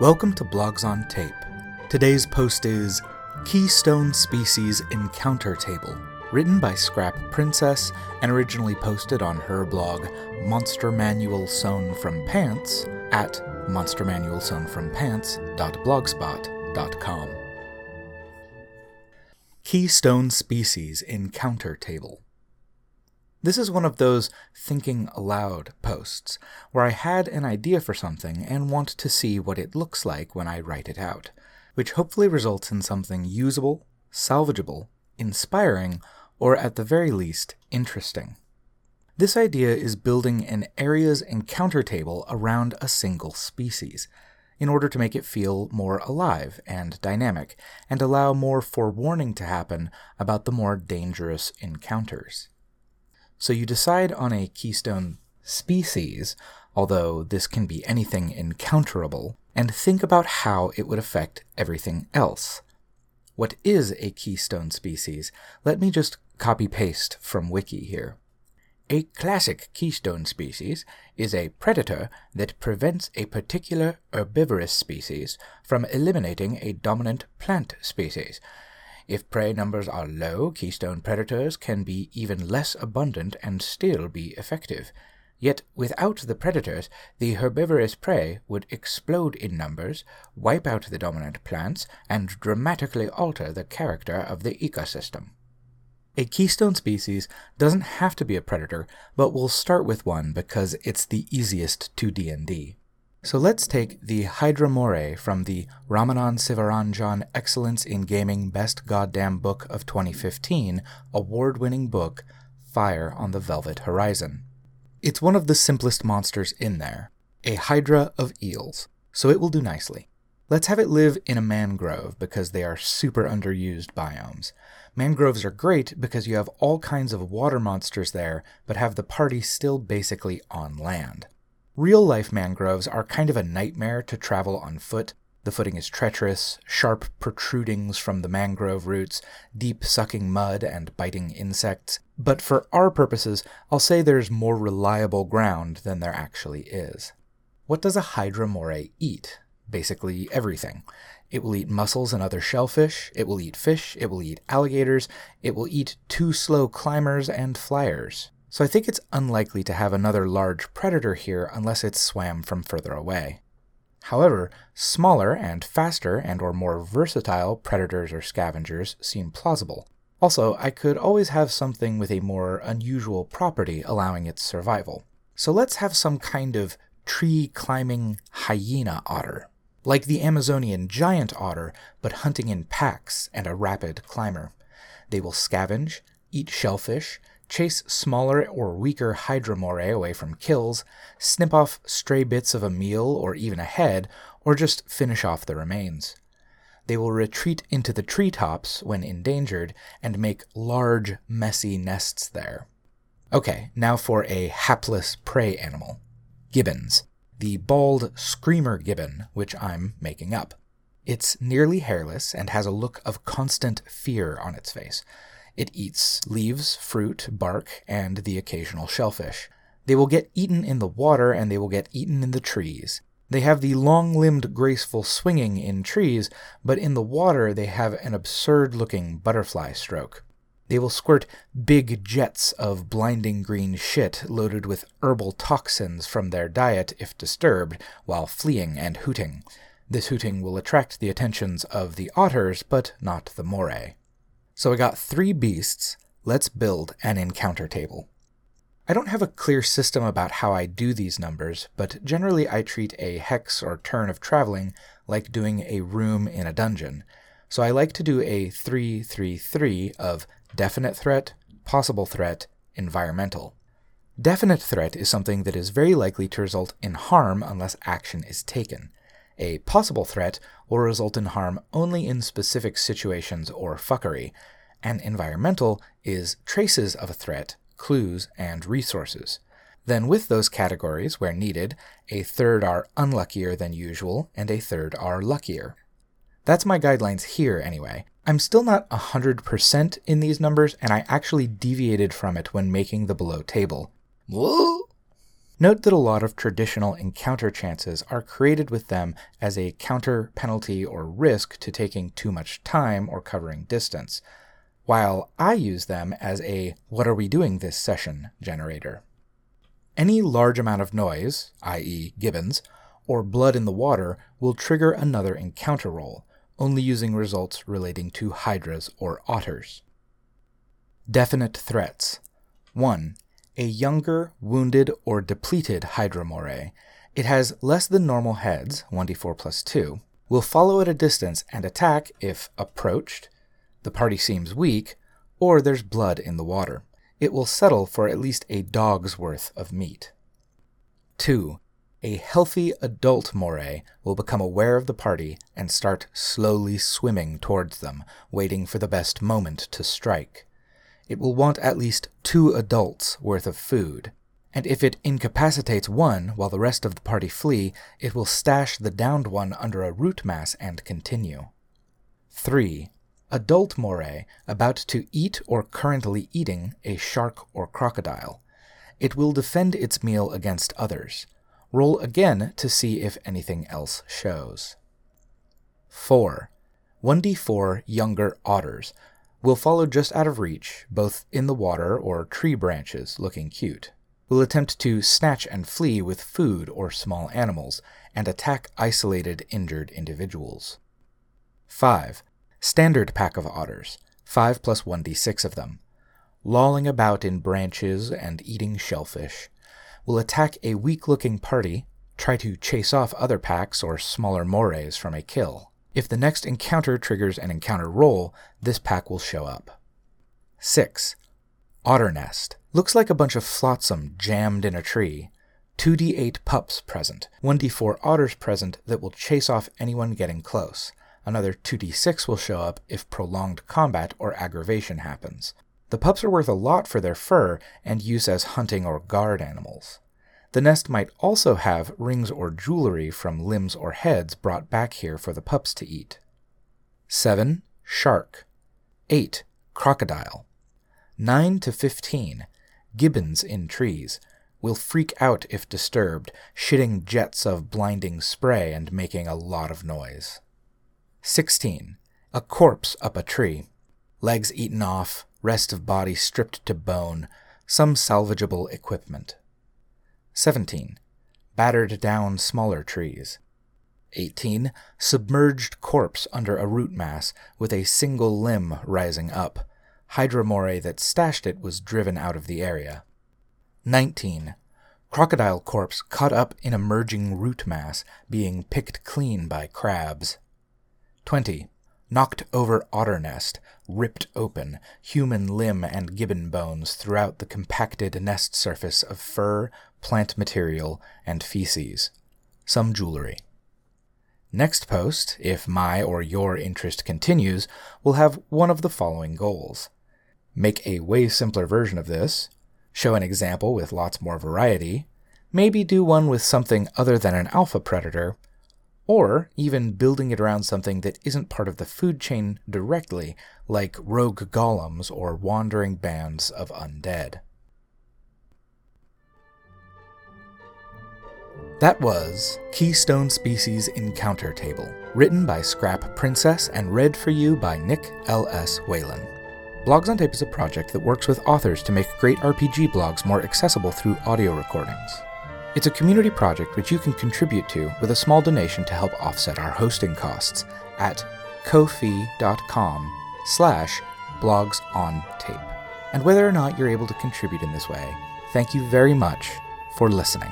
Welcome to Blogs on Tape. Today's post is Keystone Species Encounter Table, written by Scrap Princess and originally posted on her blog Monster Manual Sewn from Pants at monstermanualsewnfrompants.blogspot.com. Keystone Species Encounter Table. This is one of those thinking aloud posts, where I had an idea for something and want to see what it looks like when I write it out, which hopefully results in something usable, salvageable, inspiring, or at the very least, interesting. This idea is building an area's encounter table around a single species, in order to make it feel more alive and dynamic, and allow more forewarning to happen about the more dangerous encounters. So you decide on a keystone species, although this can be anything encounterable, and think about how it would affect everything else. What is a keystone species? Let me just copy paste from Wiki here. A classic keystone species is a predator that prevents a particular herbivorous species from eliminating a dominant plant species, if prey numbers are low, keystone predators can be even less abundant and still be effective. Yet without the predators, the herbivorous prey would explode in numbers, wipe out the dominant plants, and dramatically alter the character of the ecosystem. A keystone species doesn't have to be a predator, but we'll start with one because it's the easiest to D&D. So let's take the Hydra Moray from the Ramanan Sivaranjan Excellence in Gaming Best Goddamn Book of 2015 award winning book, Fire on the Velvet Horizon. It's one of the simplest monsters in there, a Hydra of eels, so it will do nicely. Let's have it live in a mangrove because they are super underused biomes. Mangroves are great because you have all kinds of water monsters there, but have the party still basically on land. Real life mangroves are kind of a nightmare to travel on foot. The footing is treacherous, sharp protrudings from the mangrove roots, deep sucking mud, and biting insects. But for our purposes, I'll say there's more reliable ground than there actually is. What does a hydra moray eat? Basically everything. It will eat mussels and other shellfish, it will eat fish, it will eat alligators, it will eat too slow climbers and flyers so I think it's unlikely to have another large predator here unless it swam from further away. However, smaller and faster and or more versatile predators or scavengers seem plausible. Also, I could always have something with a more unusual property allowing its survival. So let's have some kind of tree climbing hyena otter, like the Amazonian giant otter, but hunting in packs and a rapid climber. They will scavenge, eat shellfish, chase smaller or weaker Hydra moray away from kills, snip off stray bits of a meal or even a head, or just finish off the remains. They will retreat into the treetops when endangered and make large, messy nests there. Okay, now for a hapless prey animal gibbons. The bald screamer gibbon, which I'm making up. It's nearly hairless and has a look of constant fear on its face. It eats leaves, fruit, bark, and the occasional shellfish. They will get eaten in the water and they will get eaten in the trees. They have the long limbed, graceful swinging in trees, but in the water they have an absurd looking butterfly stroke. They will squirt big jets of blinding green shit loaded with herbal toxins from their diet if disturbed, while fleeing and hooting. This hooting will attract the attentions of the otters, but not the moray. So I got three beasts. Let's build an encounter table. I don't have a clear system about how I do these numbers, but generally I treat a hex or turn of traveling like doing a room in a dungeon. So I like to do a 333 of definite threat, possible threat, environmental. Definite threat is something that is very likely to result in harm unless action is taken. A possible threat will result in harm only in specific situations or fuckery, and environmental is traces of a threat, clues, and resources. Then, with those categories, where needed, a third are unluckier than usual, and a third are luckier. That's my guidelines here, anyway. I'm still not 100% in these numbers, and I actually deviated from it when making the below table. Whoa! Note that a lot of traditional encounter chances are created with them as a counter penalty or risk to taking too much time or covering distance, while I use them as a what are we doing this session generator. Any large amount of noise, i.e., gibbons, or blood in the water will trigger another encounter roll, only using results relating to hydras or otters. Definite threats 1 a younger, wounded, or depleted Hydra Moray. It has less than normal heads, 1d4 plus 2, will follow at a distance and attack if approached, the party seems weak, or there's blood in the water. It will settle for at least a dog's worth of meat. 2. A healthy adult moray will become aware of the party and start slowly swimming towards them, waiting for the best moment to strike it will want at least two adults worth of food. And if it incapacitates one while the rest of the party flee, it will stash the downed one under a root mass and continue. 3. Adult moray about to eat or currently eating a shark or crocodile. It will defend its meal against others. Roll again to see if anything else shows. 4. 1d4 younger otters will follow just out of reach, both in the water or tree branches, looking cute. Will attempt to snatch and flee with food or small animals, and attack isolated injured individuals. 5. Standard pack of otters, 5 plus 1d6 of them. Lolling about in branches and eating shellfish. Will attack a weak looking party, try to chase off other packs or smaller morays from a kill. If the next encounter triggers an encounter roll, this pack will show up. 6. Otter Nest. Looks like a bunch of flotsam jammed in a tree. 2d8 pups present, 1d4 otters present that will chase off anyone getting close. Another 2d6 will show up if prolonged combat or aggravation happens. The pups are worth a lot for their fur and use as hunting or guard animals. The nest might also have rings or jewelry from limbs or heads brought back here for the pups to eat. 7. Shark. 8. Crocodile. 9 to 15. Gibbons in trees. Will freak out if disturbed, shitting jets of blinding spray and making a lot of noise. 16. A corpse up a tree. Legs eaten off, rest of body stripped to bone, some salvageable equipment. 17. Battered down smaller trees. 18. Submerged corpse under a root mass with a single limb rising up. Hydra moray that stashed it was driven out of the area. 19. Crocodile corpse caught up in emerging root mass, being picked clean by crabs. 20 knocked over otter nest, ripped open, human limb and gibbon bones throughout the compacted nest surface of fur, plant material, and feces. Some jewelry. Next post, if my or your interest continues, will have one of the following goals. Make a way simpler version of this, show an example with lots more variety, maybe do one with something other than an alpha predator, or even building it around something that isn't part of the food chain directly, like rogue golems or wandering bands of undead. That was Keystone Species Encounter Table, written by Scrap Princess and read for you by Nick L.S. Whalen. Blogs on Tape is a project that works with authors to make great RPG blogs more accessible through audio recordings. It's a community project which you can contribute to with a small donation to help offset our hosting costs at ko-fi.com slash blogs on tape. And whether or not you're able to contribute in this way, thank you very much for listening.